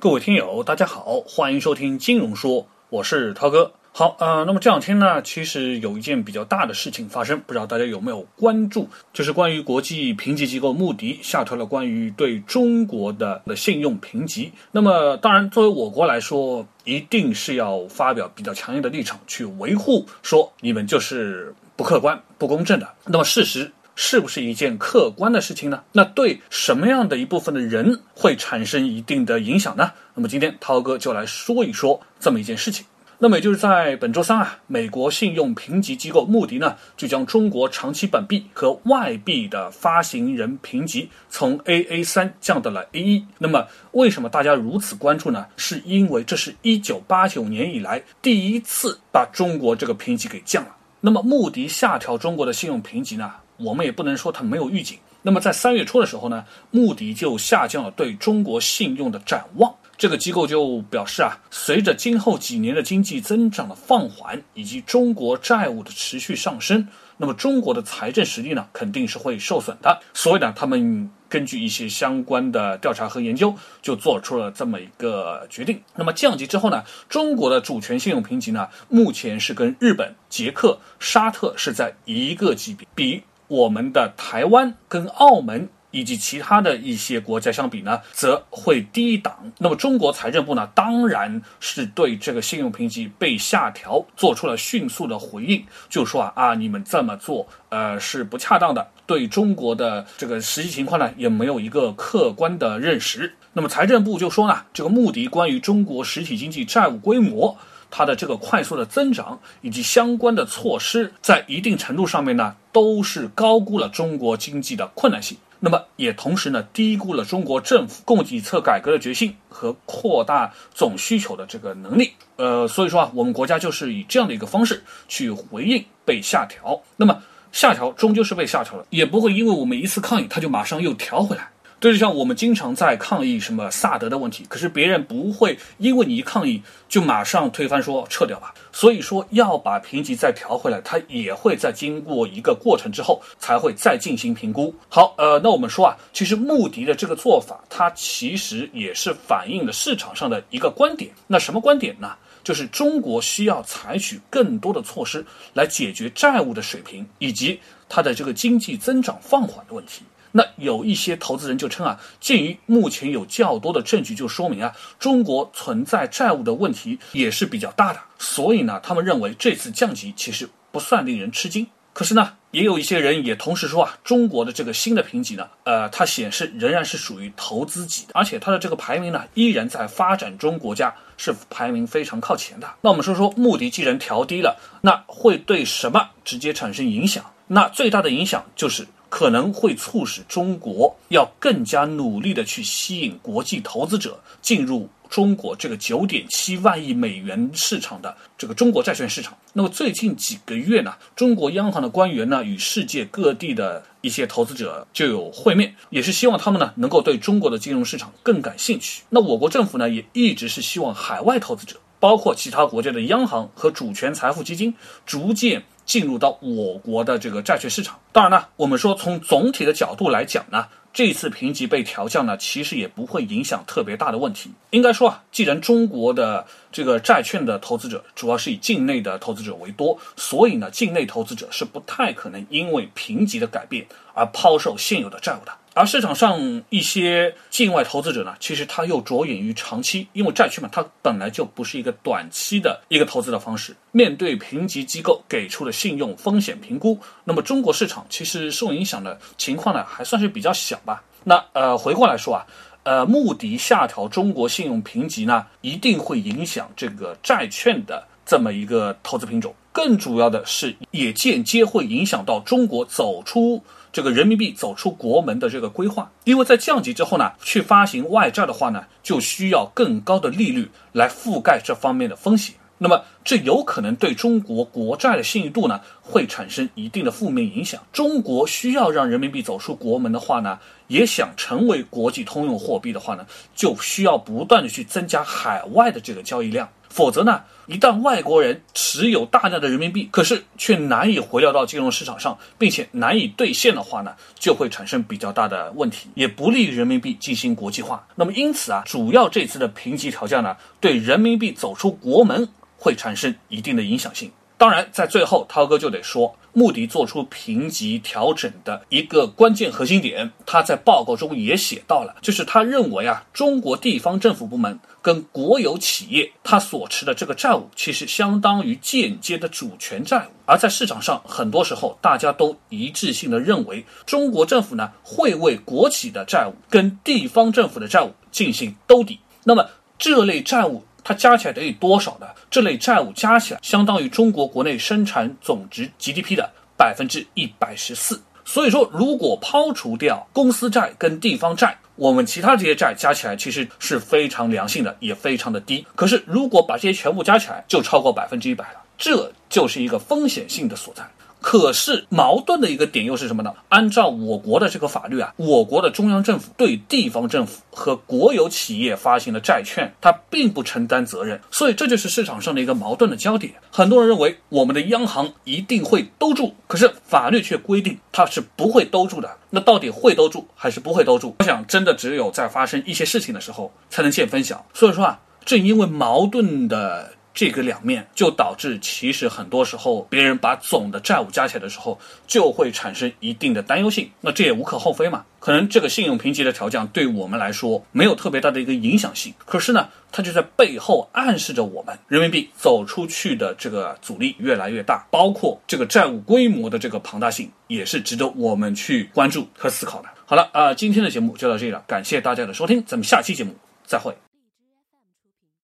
各位听友，大家好，欢迎收听金融说，我是涛哥。好，呃，那么这两天呢，其实有一件比较大的事情发生，不知道大家有没有关注，就是关于国际评级机构穆迪下调了关于对中国的的信用评级。那么，当然，作为我国来说，一定是要发表比较强硬的立场去维护，说你们就是不客观、不公正的。那么，事实。是不是一件客观的事情呢？那对什么样的一部分的人会产生一定的影响呢？那么今天涛哥就来说一说这么一件事情。那么也就是在本周三啊，美国信用评级机构穆迪呢就将中国长期本币和外币的发行人评级从 AA 三降到了 A 一。那么为什么大家如此关注呢？是因为这是一九八九年以来第一次把中国这个评级给降了。那么穆迪下调中国的信用评级呢？我们也不能说它没有预警。那么在三月初的时候呢，穆迪就下降了对中国信用的展望。这个机构就表示啊，随着今后几年的经济增长的放缓，以及中国债务的持续上升，那么中国的财政实力呢肯定是会受损的。所以呢，他们根据一些相关的调查和研究，就做出了这么一个决定。那么降级之后呢，中国的主权信用评级呢，目前是跟日本、捷克、沙特是在一个级别，比。我们的台湾跟澳门以及其他的一些国家相比呢，则会低档。那么中国财政部呢，当然是对这个信用评级被下调做出了迅速的回应，就说啊啊，你们这么做，呃，是不恰当的，对中国的这个实际情况呢，也没有一个客观的认识。那么财政部就说呢，这个穆迪关于中国实体经济债务规模。它的这个快速的增长以及相关的措施，在一定程度上面呢，都是高估了中国经济的困难性。那么也同时呢，低估了中国政府供给侧改革的决心和扩大总需求的这个能力。呃，所以说啊，我们国家就是以这样的一个方式去回应被下调。那么下调终究是被下调了，也不会因为我们一次抗议，它就马上又调回来。这就像我们经常在抗议什么萨德的问题，可是别人不会因为你一抗议就马上推翻说撤掉吧。所以说要把评级再调回来，它也会在经过一个过程之后才会再进行评估。好，呃，那我们说啊，其实穆迪的这个做法，它其实也是反映了市场上的一个观点。那什么观点呢？就是中国需要采取更多的措施来解决债务的水平以及它的这个经济增长放缓的问题。那有一些投资人就称啊，鉴于目前有较多的证据，就说明啊，中国存在债务的问题也是比较大的，所以呢，他们认为这次降级其实不算令人吃惊。可是呢，也有一些人也同时说啊，中国的这个新的评级呢，呃，它显示仍然是属于投资级的，而且它的这个排名呢，依然在发展中国家是排名非常靠前的。那我们说说，目的既然调低了，那会对什么直接产生影响？那最大的影响就是。可能会促使中国要更加努力的去吸引国际投资者进入中国这个九点七万亿美元市场的这个中国债券市场。那么最近几个月呢，中国央行的官员呢与世界各地的一些投资者就有会面，也是希望他们呢能够对中国的金融市场更感兴趣。那我国政府呢也一直是希望海外投资者，包括其他国家的央行和主权财富基金，逐渐。进入到我国的这个债券市场，当然呢，我们说从总体的角度来讲呢，这次评级被调降呢，其实也不会影响特别大的问题。应该说啊，既然中国的这个债券的投资者主要是以境内的投资者为多，所以呢，境内投资者是不太可能因为评级的改变而抛售现有的债务的。而市场上一些境外投资者呢，其实他又着眼于长期，因为债券嘛，它本来就不是一个短期的一个投资的方式。面对评级机构给出的信用风险评估，那么中国市场其实受影响的情况呢，还算是比较小吧。那呃，回过来说啊，呃，穆迪下调中国信用评级呢，一定会影响这个债券的这么一个投资品种。更主要的是，也间接会影响到中国走出。这个人民币走出国门的这个规划，因为在降级之后呢，去发行外债的话呢，就需要更高的利率来覆盖这方面的风险。那么这有可能对中国国债的信誉度呢，会产生一定的负面影响。中国需要让人民币走出国门的话呢，也想成为国际通用货币的话呢，就需要不断的去增加海外的这个交易量。否则呢，一旦外国人持有大量的人民币，可是却难以回流到金融市场上，并且难以兑现的话呢，就会产生比较大的问题，也不利于人民币进行国际化。那么因此啊，主要这次的评级调降呢，对人民币走出国门会产生一定的影响性。当然，在最后，涛哥就得说，穆迪做出评级调整的一个关键核心点，他在报告中也写到了，就是他认为啊，中国地方政府部门跟国有企业他所持的这个债务，其实相当于间接的主权债务。而在市场上，很多时候大家都一致性的认为，中国政府呢会为国企的债务跟地方政府的债务进行兜底。那么这类债务。它加起来得以多少呢？这类债务加起来相当于中国国内生产总值 GDP 的百分之一百十四。所以说，如果抛除掉公司债跟地方债，我们其他这些债加起来其实是非常良性的，也非常的低。可是，如果把这些全部加起来，就超过百分之一百了，这就是一个风险性的所在。可是矛盾的一个点又是什么呢？按照我国的这个法律啊，我国的中央政府对地方政府和国有企业发行的债券，它并不承担责任，所以这就是市场上的一个矛盾的焦点。很多人认为我们的央行一定会兜住，可是法律却规定它是不会兜住的。那到底会兜住还是不会兜住？我想真的只有在发生一些事情的时候才能见分晓。所以说啊，正因为矛盾的。这个两面就导致，其实很多时候别人把总的债务加起来的时候，就会产生一定的担忧性。那这也无可厚非嘛。可能这个信用评级的调降对我们来说没有特别大的一个影响性，可是呢，它就在背后暗示着我们人民币走出去的这个阻力越来越大，包括这个债务规模的这个庞大性也是值得我们去关注和思考的。好了啊，今天的节目就到这里了，感谢大家的收听，咱们下期节目再会。